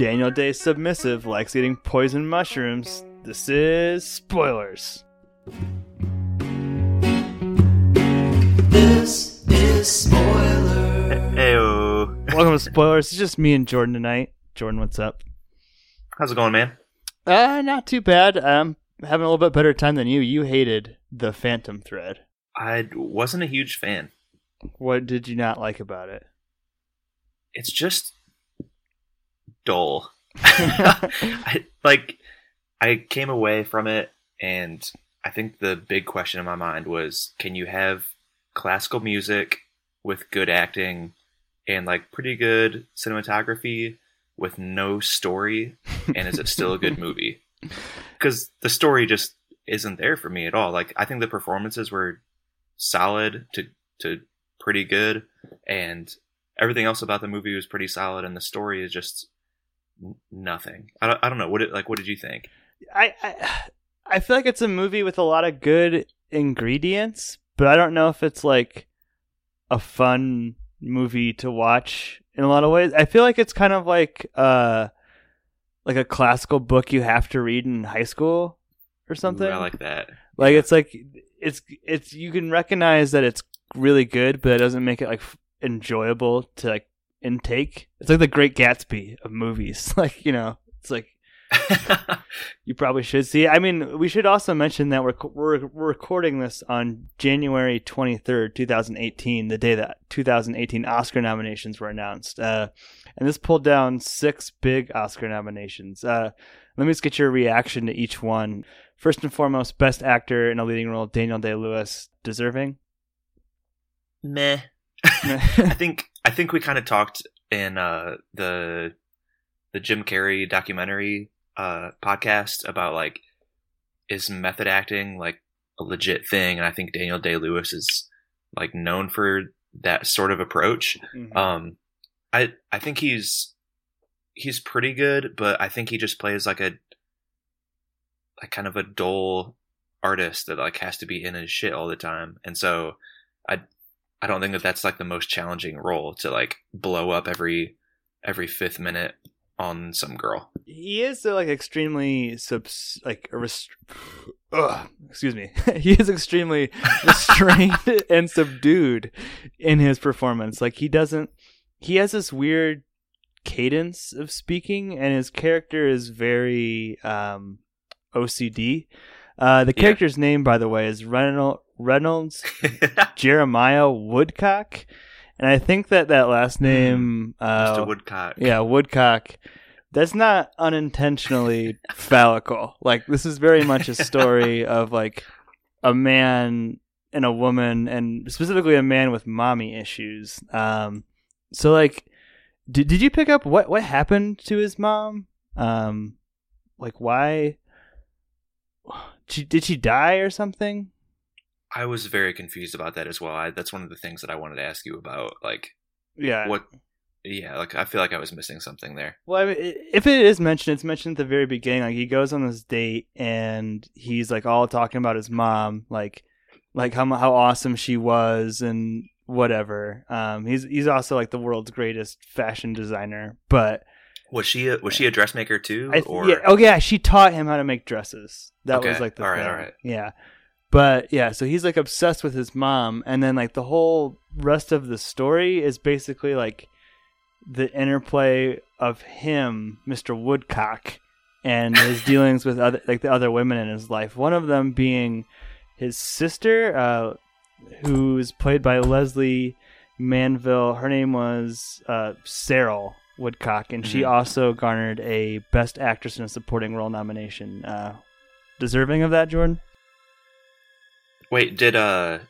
Daniel Day submissive likes eating poison mushrooms. This is spoilers. This is spoiler. Heyo. Welcome to spoilers. It's just me and Jordan tonight. Jordan, what's up? How's it going, man? Uh, not too bad. I'm having a little bit better time than you. You hated the Phantom thread. I wasn't a huge fan. What did you not like about it? It's just dull. I, like, I came away from it, and I think the big question in my mind was can you have classical music with good acting and, like, pretty good cinematography with no story? And is it still a good movie? Because the story just isn't there for me at all. Like, I think the performances were solid to, to pretty good, and everything else about the movie was pretty solid, and the story is just nothing. I don't, I don't know. What did, like, what did you think? I, I I feel like it's a movie with a lot of good ingredients, but I don't know if it's like a fun movie to watch in a lot of ways. I feel like it's kind of like uh like a classical book you have to read in high school or something. Ooh, I like that. Like it's like it's it's you can recognize that it's really good, but it doesn't make it like f- enjoyable to like intake. It's like the Great Gatsby of movies. Like you know, it's like you probably should see. I mean, we should also mention that we're we're, we're recording this on January twenty third, two thousand eighteen, the day that two thousand eighteen Oscar nominations were announced. Uh, and this pulled down six big Oscar nominations. Uh, let me just get your reaction to each one. First and foremost, Best Actor in a Leading Role, Daniel Day Lewis, deserving. Meh. I think I think we kind of talked in uh, the the Jim Carrey documentary uh, podcast about like is method acting like a legit thing, and I think Daniel Day Lewis is like known for that sort of approach. Mhm. Um, I I think he's he's pretty good, but I think he just plays like a like kind of a dull artist that like has to be in his shit all the time, and so I I don't think that that's like the most challenging role to like blow up every every fifth minute on some girl. he is uh, like extremely subs like rest- Ugh, excuse me he is extremely restrained and subdued in his performance like he doesn't he has this weird cadence of speaking and his character is very um ocd uh the Yeah. character's name by the way is Reynolds reynolds jeremiah woodcock and i think that that last name uh Mr. Woodcock. yeah, woodcock. That's not unintentionally phallical. Like this is very much a story of like a man and a woman, and specifically a man with mommy issues. Um, so like, did did you pick up what what happened to his mom? Um, like why? She, did she die or something? I was very confused about that as well. I, that's one of the things that I wanted to ask you about. Like, Yeah. what? Yeah, like I feel like I was missing something there. Well, I mean, if it is mentioned, it's mentioned at the very beginning. Like he goes on this date and he's like all talking about his mom, like like how how awesome she was and whatever. Um, he's he's also like the world's greatest fashion designer, but Was she a, was she a dressmaker too? I or yeah, oh yeah, she taught him how to make dresses. That Okay, was like the all right, thing. all right. Yeah. But yeah, so he's like obsessed with his mom and then like the whole rest of the story is basically like the interplay of him, Mr. Woodcock, and his dealings with other like the other women in his life. One of them being his sister, uh, who's played by Lesley Manville. Her name was uh, Cyril Woodcock, and she Mhm. also garnered a Best Actress in a Supporting Role nomination. Uh, deserving of that, Jordan? Wait, did uh,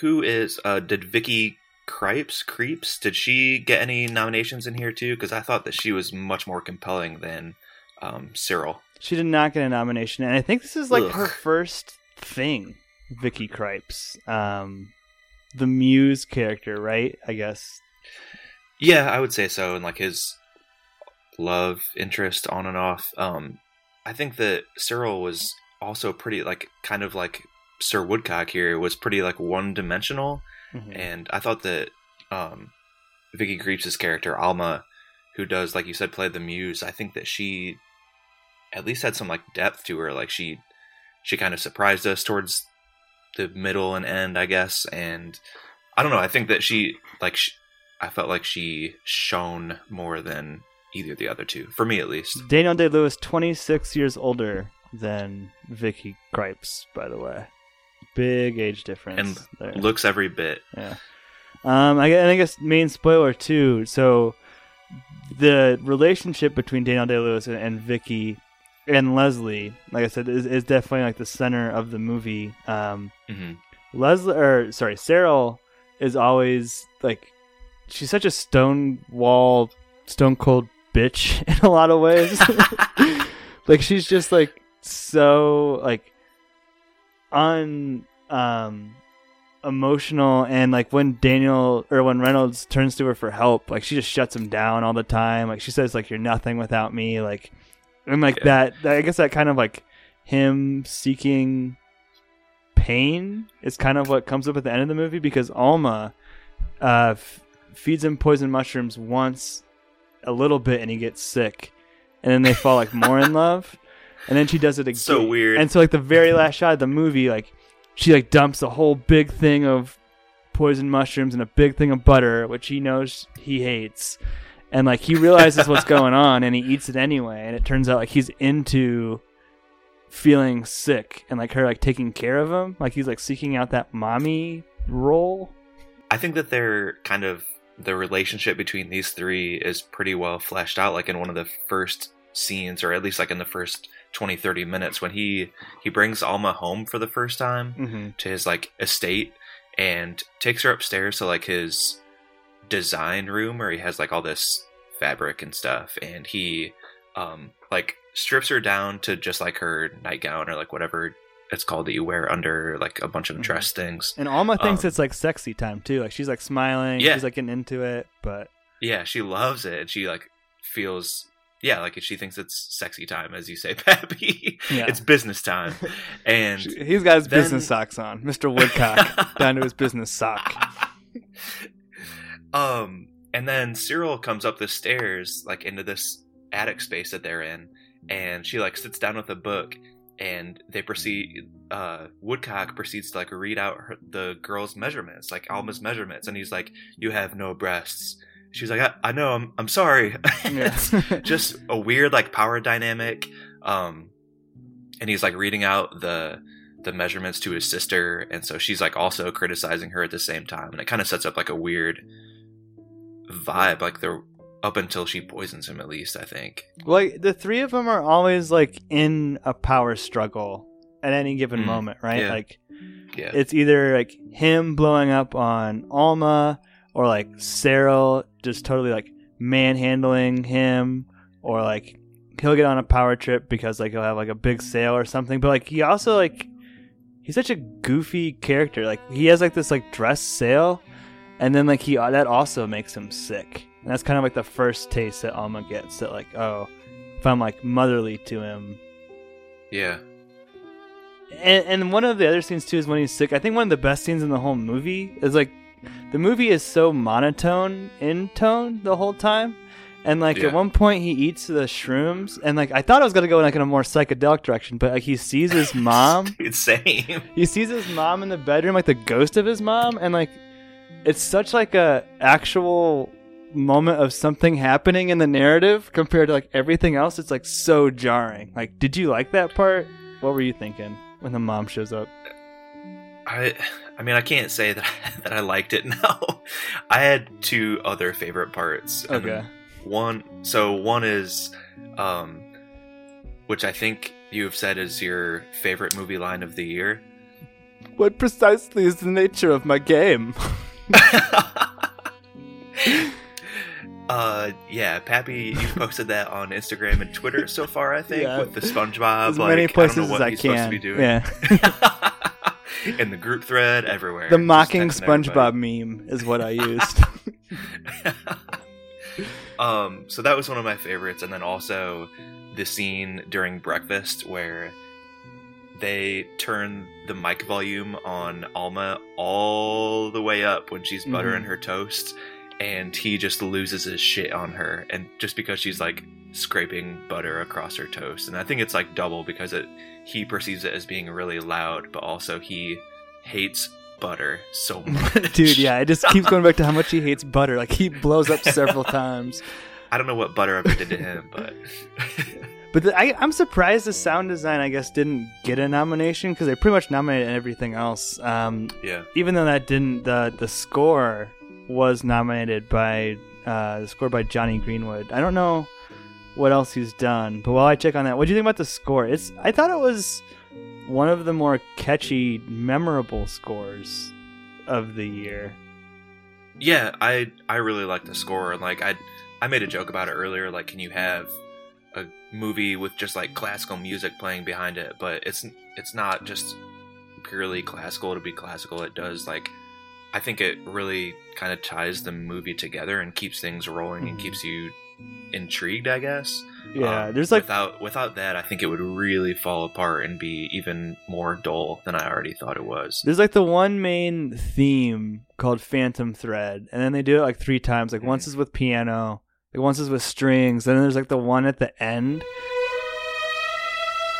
who is uh, did Vicky Cripes Krieps? Did she get any nominations in here too? Because I thought that she was much more compelling than um, Cyril. She did not get a nomination, and I think this is like her first thing. Vicky Cripes, um, the Muse character, right? I guess. Yeah, I would say so. And like his love interest on and off. Um, I think that Cyril was also pretty like kind of like Sir Woodcock here was pretty like one dimensional. Mhm. and I thought that um, Vicky Krieps' character Alma who does like you said play the muse. I think that she at least had some like depth to her. Like she she kind of surprised us towards the middle and end, I guess. And I don't know. I think that she like sh I felt like she shone more than either of the other two, for me at least. Daniel Day Lewis, 26 years older than Vicky Gripes, by the way. Big age difference. And there. Looks every bit. Yeah. Um, I, and I guess main spoiler too. So the relationship between Daniel Day Lewis and, and Vicky and Lesley, like I said, is, is definitely like the center of the movie. Um, hmm Lesley, or sorry, Cyril is always like she's such a stone wall, stone cold bitch in a lot of ways. like she's just like so like un um emotional and like when Daniel or when Reynolds turns to her for help, like she just shuts him down all the time. Like she says like you're nothing without me. Like and like Yeah. that, that I guess that kind of like him seeking pain is kind of what comes up at the end of the movie because Alma uh, f- feeds him poison mushrooms once a little bit and he gets sick and then they fall like more in love and then she does it again. So weird. and so like the very last shot of the movie like she like dumps a whole big thing of poison mushrooms and a big thing of butter which he knows he hates. And like he realizes what's going on and he eats it anyway. And it turns out like he's into feeling sick and like her like taking care of him. Like he's like seeking out that mommy role. I think that they're kind of the relationship between these three is pretty well fleshed out like in one of the first scenes or at least like in the first 20 30 minutes when he he brings Alma home for the first time mm-hmm. to his like estate and takes her upstairs to like his design room where he has like all this fabric and stuff and he um like strips her down to just like her nightgown or like whatever it's called that you wear under like a bunch of Mhm. dress things and alma thinks Um, it's like sexy time too like she's like smiling Yeah. she's like getting into it but yeah she loves it and she like feels yeah like if she thinks it's sexy time as you say pappy Yeah. it's business time and he's got his then- business socks on mr woodcock down to his business sock um, and then Cyril comes up the stairs, like into this attic space that they're in, and she like sits down with a book, and they proceed. Uh, Woodcock proceeds to like read out her, the girl's measurements, like Alma's measurements, and he's like, "You have no breasts." She's like, "I, I know, I'm, I'm sorry." It's just a weird like power dynamic. Um, and he's like reading out the the measurements to his sister, and so she's like also criticizing her at the same time, and it kind of sets up like a weird vibe, like they're up until she poisons him. At least I think. like the three of them are always like in a power struggle at any given Mm, moment right yeah. like Yeah, it's either like him blowing up on Alma or like Cyril just totally like manhandling him or like he'll get on a power trip because like he'll have like a big sale or something. But like he also like he's such a goofy character. Like he has like this like dress sale and then like he uh, that also makes him sick. And that's kind of like the first taste that Alma gets that like oh if I'm like motherly to him. Yeah, and, and one of the other scenes too is when he's sick. I think one of the best scenes in the whole movie is like the movie is so monotone in tone the whole time. And like Yeah. at one point he eats the shrooms and like I thought I was gonna go in like in a more psychedelic direction, but like he sees his mom Dude, same. he sees his mom in the bedroom, like the ghost of his mom, and like it's such like a actual moment of something happening in the narrative compared to like everything else. It's like so jarring. Like, did you like that part? What were you thinking when the mom shows up? I I mean I can't say that that I liked it. No, I had two other favorite parts. Okay. One so one is um which I think you've said is your favorite movie line of the year. What precisely is the nature of my game? uh yeah, Pappy, you posted that on Instagram and Twitter so far, I think, Yeah. with the SpongeBob. as like, many I places know as what I he's supposed to be can. doing. Yeah. In the group thread, everywhere. the mocking. SpongeBob meme is what I used. um, so that was one of my favorites, and then also the scene during breakfast where they turn the mic volume on Alma all the way up when she's buttering Mhm. her toast, and he just loses his shit on her, and just because she's like scraping butter across her toast, and I think it's like double because it he perceives it as being really loud, but also he hates butter so much. Dude, yeah, it just keeps going back to how much he hates butter. Like he blows up several times. I don't know what butter ever did to him, but But the, I, I'm surprised the sound design, I guess, didn't get a nomination because they pretty much nominated everything else. Um, yeah, even though that didn't, the the score was nominated by uh, the score by Jonny Greenwood. I don't know what else he's done, but while I check on that, what do you think about the score? It's I thought it was one of the more catchy, memorable scores of the year. yeah, I I really like the score, and like I I made a joke about it earlier. Like, can you have a movie with just like classical music playing behind it? But it's it's not just purely classical to be classical. It does like I think it really kind of ties the movie together and keeps things rolling and Mhm. keeps you intrigued. I guess. Yeah, Um, there's like without without that, I think it would really fall apart and be even more dull than I already thought it was. There's like the one main theme called Phantom Thread, and then they do it like three times. Like once is with piano, like once is with strings, and then there's like the one at the end.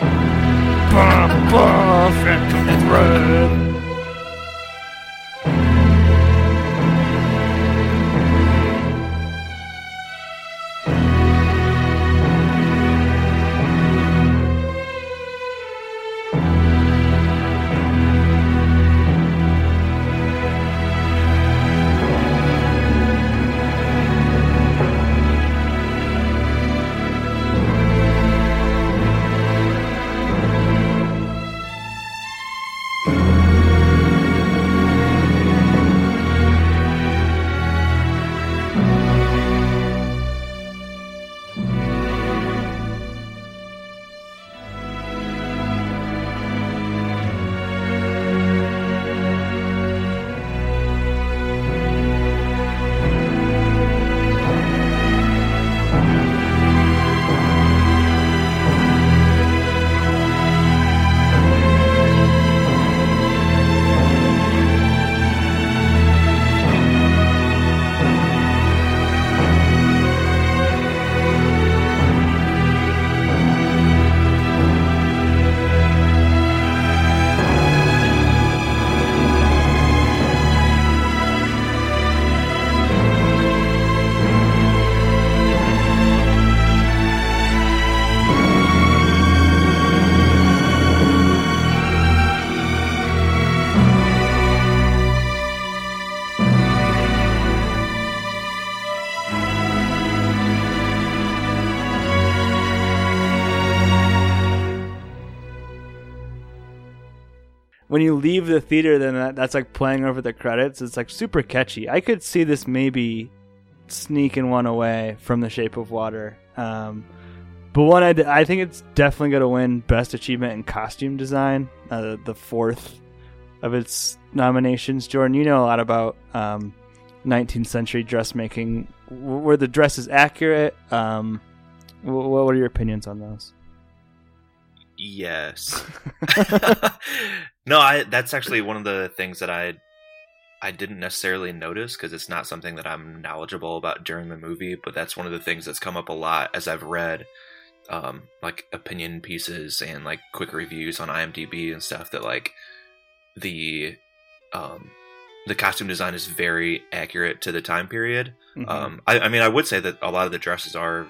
Bah, bah, Phantom Thread. You leave the theater, then that, that's like playing over the credits. It's like super catchy. I could see this maybe sneaking one away from The Shape of Water. Um, but one, I think it's definitely going to win Best Achievement in Costume Design, uh, the fourth of its nominations. Jordan, you know a lot about um, 19th century dressmaking. W- Were the dresses accurate? Um, wh- what are your opinions on those? Yes. no, I that's actually one of the things that I I didn't necessarily notice because it's not something that I'm knowledgeable about during the movie, but that's one of the things that's come up a lot as I've read um like opinion pieces and like quick reviews on IMDb and stuff that like the um the costume design is very accurate to the time period. Mhm. Um, I, I mean, I would say that a lot of the dresses are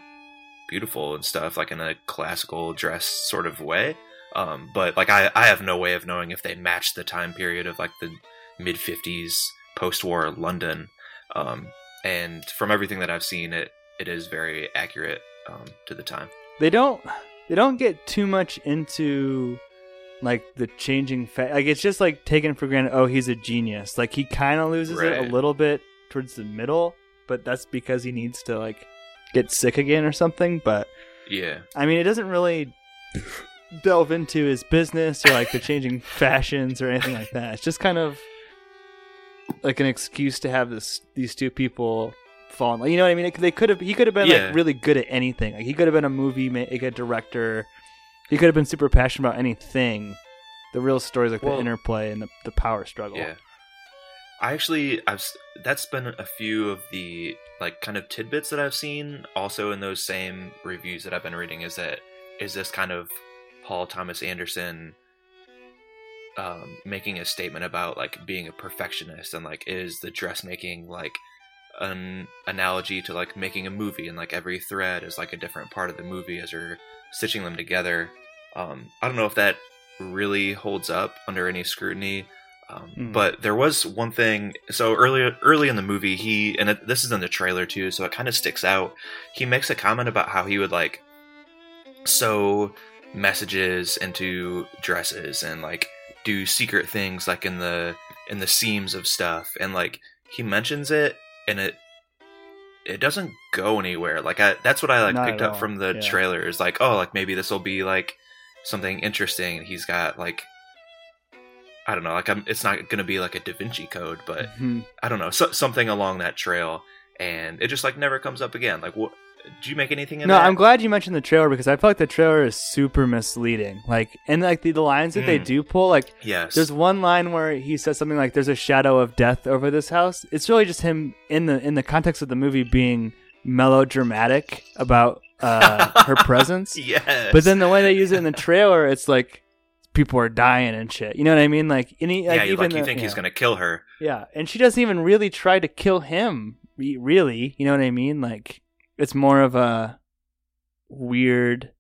beautiful and stuff, like in a classical dress sort of way. Um, but like, I, I have no way of knowing if they match the time period of like the mid '50s post-war London. Um, and from everything that I've seen, it it is very accurate um, to the time. they don't they don't get too much into like the changing fa- like it's just like taken for granted oh he's a genius like he kind of loses it a little bit towards the middle but that's because he needs to like get sick again or something but Yeah, i mean it doesn't really delve into his business or like the changing fashions or anything like that it's just kind of like an excuse to have this these two people fall in love. You know what I mean? Like, they could have he could have been Yeah. like really good at anything. Like he could have been a movie like a director. He could have been super passionate about anything. The real story is like Well- the interplay and the, the power struggle. yeah. I actually I've that's been a few of the like kind of tidbits that I've seen also in those same reviews that I've been reading is that is this kind of Paul Thomas Anderson um, making a statement about like being a perfectionist and like is the dressmaking like an analogy to like making a movie and like every thread is like a different part of the movie as you're stitching them together. Um, I don't know if that really holds up under any scrutiny. Um, Mm. But there was one thing. So early, early in the movie, he and it, this is in the trailer too, so it kind of sticks out. He makes a comment about how he would like sew messages into dresses and like do secret things like in the in the seams of stuff, and like he mentions it, and it it doesn't go anywhere. Like I, that's what I like Not picked up all, from the yeah. trailer. Is like, oh, like maybe this will be like something interesting. And he's got like I don't know, like I'm, it's not going to be like a Da Vinci Code, but Mhm. I don't know, so, something along that trail, and it just like never comes up again. Like, what? Did you make anything in No, that? I'm glad you mentioned the trailer because I feel like the trailer is super misleading. Like, and like the, the lines that they Mm. do pull, like Yes. There's one line where he says something like "There's a shadow of death over this house." It's really just him in the in the context of the movie being melodramatic about uh, her presence. yes. But then the way they use it in the trailer, it's like people are dying and shit. You know what I mean? Like any like yeah, even like you the- think he's going to kill her. yeah, and she doesn't even really try to kill him. Really, you know what I mean? Like it's more of a weird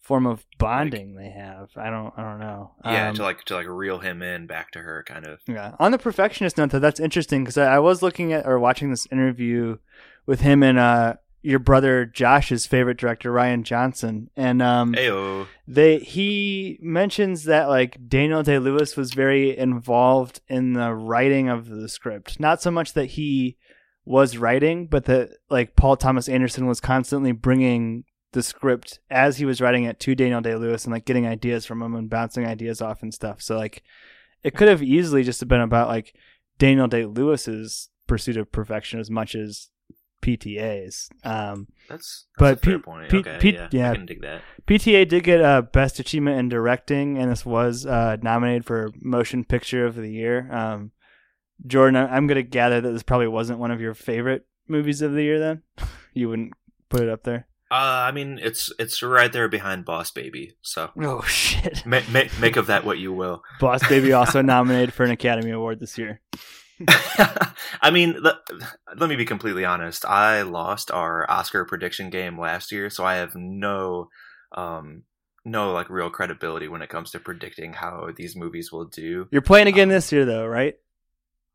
form of bonding they have. I don't I don't know. Yeah, Um, to like to like reel him in back to her, kind of. Yeah. On the perfectionist note, though, that's interesting because I, I was looking at or watching this interview with him and uh, your brother Josh's favorite director Rian Johnson, and um, Ayo. they he mentions that like Daniel Day Lewis was very involved in the writing of the script. Not so much that he was writing, but that like Paul Thomas Anderson was constantly bringing the script as he was writing it to Daniel Day Lewis and like getting ideas from him and bouncing ideas off and stuff. So like it could have easily just been about like Daniel Day Lewis's pursuit of perfection as much as PTA's. Um, That's, that's But a point. Pete- okay, Pete- yeah, yeah. I can dig that. PTA did get uh, Best Achievement in Directing, and this was uh, nominated for Motion Picture of the Year. Um, Jordan, I'm going to gather that this probably wasn't one of your favorite movies of the year. Then you wouldn't put it up there. Uh, I mean, it's it's right there behind Boss Baby. So Oh shit! make make, make of that what you will. Boss Baby also nominated for an Academy Award this year. I mean, let, let me be completely honest. I lost our Oscar prediction game last year, so I have no, um, no like real credibility when it comes to predicting how these movies will do. You're playing again Um, this year, though, right?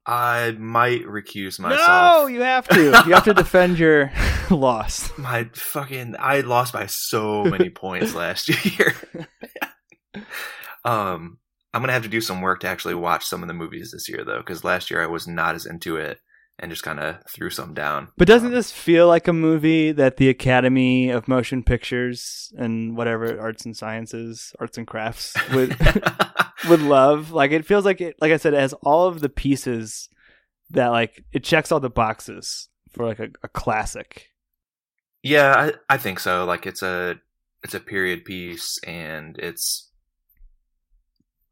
I might recuse myself. No, you have to. You have to defend your loss. My fucking, I lost by so many points last year. um, I'm gonna have to do some work to actually watch some of the movies this year, though, because last year I was not as into it and just kind of threw some down. But doesn't Um, this feel like a movie that the Academy of Motion Pictures and whatever arts and sciences, arts and crafts would would love? Like it feels like it like I said, it has all of the pieces that like it checks all the boxes for like a, a classic. Yeah, I, I think so. Like it's a it's a period piece and it's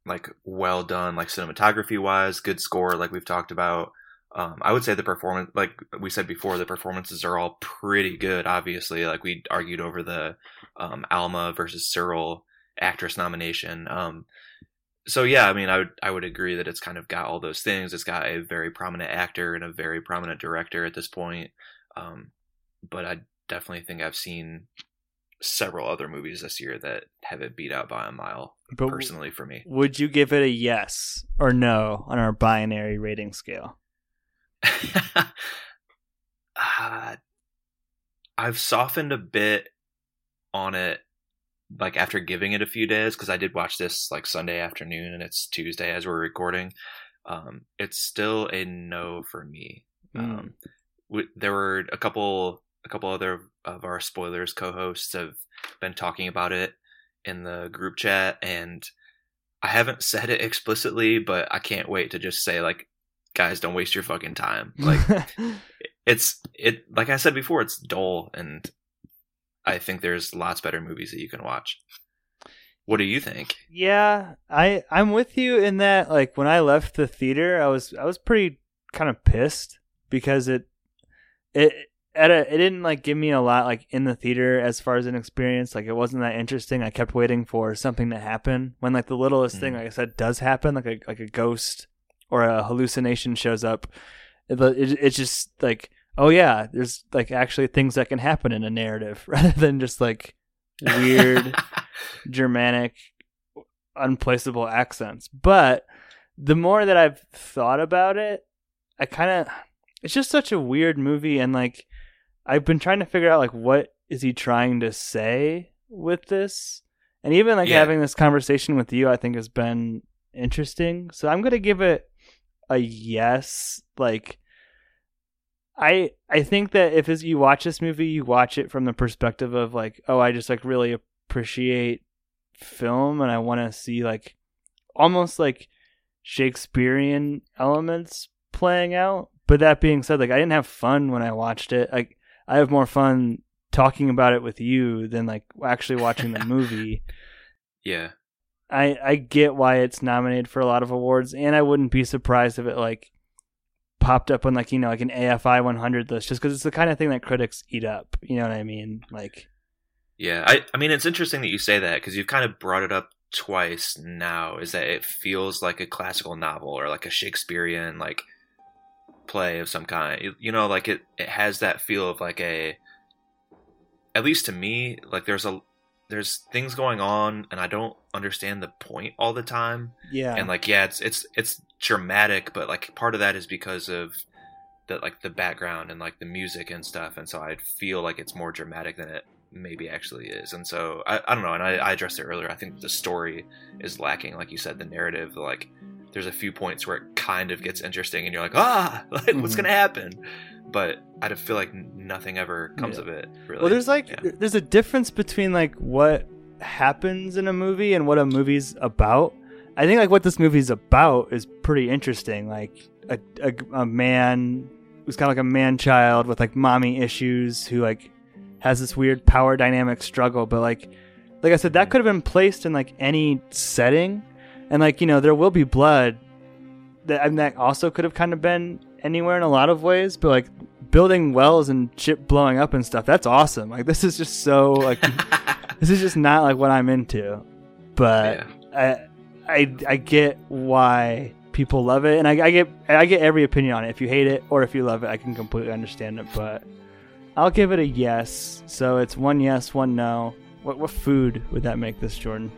like well done, like cinematography wise, good score, like we've talked about. Um, I would say the performance, like we said before, the performances are all pretty good. Obviously, like we argued over the um, Alma versus Cyril actress nomination. Um, so yeah, I mean, I would I would agree that it's kind of got all those things. It's got a very prominent actor and a very prominent director at this point. Um, but I definitely think I've seen several other movies this year that have it beat out by a mile. But personally, for me, would you give it a yes or no on our binary rating scale? uh, I've softened a bit on it, like after giving it a few days, because I did watch this like Sunday afternoon, and it's Tuesday as we're recording. Um, it's still a no for me. Mm. Um, w- there were a couple, a couple other of our spoilers co-hosts have been talking about it in the group chat, and I haven't said it explicitly, but I can't wait to just say like, guys, don't waste your fucking time. Like it's it, like I said before, it's dull, and I think there's lots better movies that you can watch. What do you think? Yeah, I I'm with you in that like when I left the theater, I was I was pretty kind of pissed because it it at a, it didn't like give me a lot like in the theater as far as an experience. Like it wasn't that interesting. I kept waiting for something to happen when like the littlest thing, Mhm. like I said, does happen. Like a like a ghost or a hallucination shows up. It, it, it's just like oh yeah, there's like actually things that can happen in a narrative rather than just like weird Germanic, unplaceable accents. But the more that I've thought about it, I kind of it's just such a weird movie, and like I've been trying to figure out like what is he trying to say with this, and even like Yeah. having this conversation with you, I think has been interesting. So I'm gonna give it a yes. Like. I I think that if as you watch this movie, you watch it from the perspective of like, oh, I just like really appreciate film and I want to see like almost like Shakespearean elements playing out. But that being said, like I didn't have fun when I watched it. Like I have more fun talking about it with you than like actually watching the movie. yeah. I I get why it's nominated for a lot of awards, and I wouldn't be surprised if it like popped up on like you know like an AFI 100 list, just because it's the kind of thing that critics eat up. You know what I mean? Like, Yeah, I, I mean, it's interesting that you say that because you've kind of brought it up twice now. Is that it feels like a classical novel or like a Shakespearean like play of some kind. You, you know, like it it has that feel of like a. At least to me, like there's a there's things going on and I don't understand the point all the time. yeah, and like yeah it's it's it's dramatic but like part of that is because of the like the background and like the music and stuff and so i feel like it's more dramatic than it maybe actually is. And so i, I don't know and I, I addressed it earlier. I think the story is lacking like you said the narrative like there's a few points where it kind of gets interesting and you're like ah like what's Mhm. gonna happen but i feel like nothing ever comes Yeah. of it really well, there's like Yeah. there's a difference between like what happens in a movie and what a movie's about. I think like what this movie's about is pretty interesting. Like a a, a man who's kind of like a man child with like mommy issues who like has this weird power dynamic struggle, but like like I said, that could have been placed in like any setting, and like you know there will be blood. That and that also could have kind of been anywhere in a lot of ways, but like building wells and shit blowing up and stuff. That's awesome. Like this is just so like this is just not like what I'm into. But yeah I I I get why people love it, and I, I get I get every opinion on it. If you hate it or if you love it, I can completely understand it. But I'll give it a yes. So it's one yes, one no. What what food would that make this, Jordan?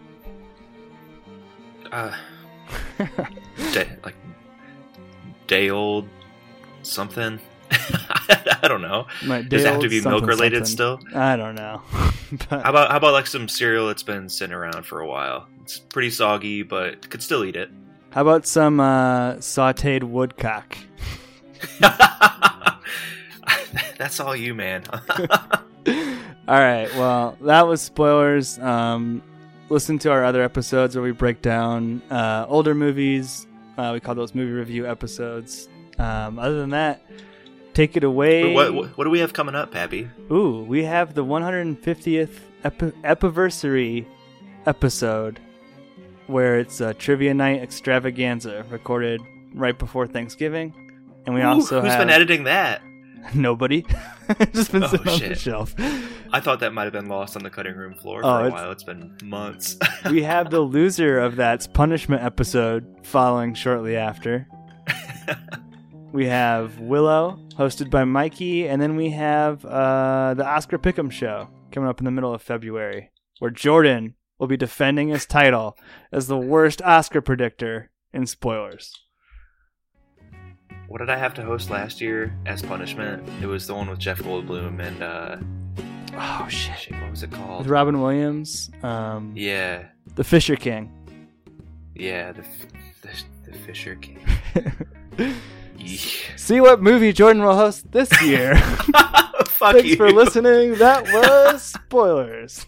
Uh, day, like day old something. I don't know. Does it have to be milk related something. still? I don't know. but How about how about like some cereal that's been sitting around for a while? It's pretty soggy, but could still eat it. how about some uh, sautéed woodcock? that's all you, man. All right. Well, that was spoilers. Um, listen to our other episodes where we break down uh, older movies. Uh, we call those movie review episodes. Um, other than that, take it away. what, what what do we have coming up, Pappy? Ooh, we have the 150th epi- epiversary episode where it's a trivia night extravaganza recorded right before Thanksgiving. And we Ooh, also who's have been editing that? nobody. Just been Oh, sitting on the shit. shelf. I thought that might have been lost on the cutting room floor for Oh, a while. It's been months. we have the loser of that punishment episode following shortly after. We have Willow, hosted by Mikey, and then we have uh, the Oscar Pick'em show coming up in the middle of February, where Jordan will be defending his title as the worst Oscar predictor in spoilers. What did I have to host last year as punishment? It was the one with Jeff Goldblum and uh, Oh shit! shit, what was it With called? Robin Williams, um, Yeah, the Fisher King. yeah, the the, the Fisher King. See what movie Jordan will host this year. Fuck Thanks you. for listening. That was spoilers.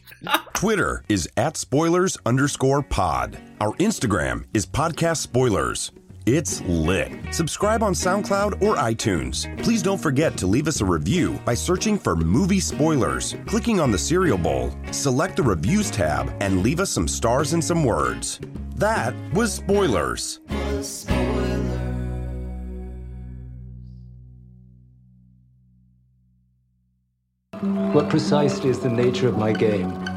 Twitter is at spoilers underscore pod. Our Instagram is podcast spoilers. It's lit. Subscribe on SoundCloud or iTunes. Please don't forget to leave us a review by searching for movie spoilers, clicking on the cereal bowl, select the reviews tab, and leave us some stars and some words. That was spoilers. What precisely is the nature of my game?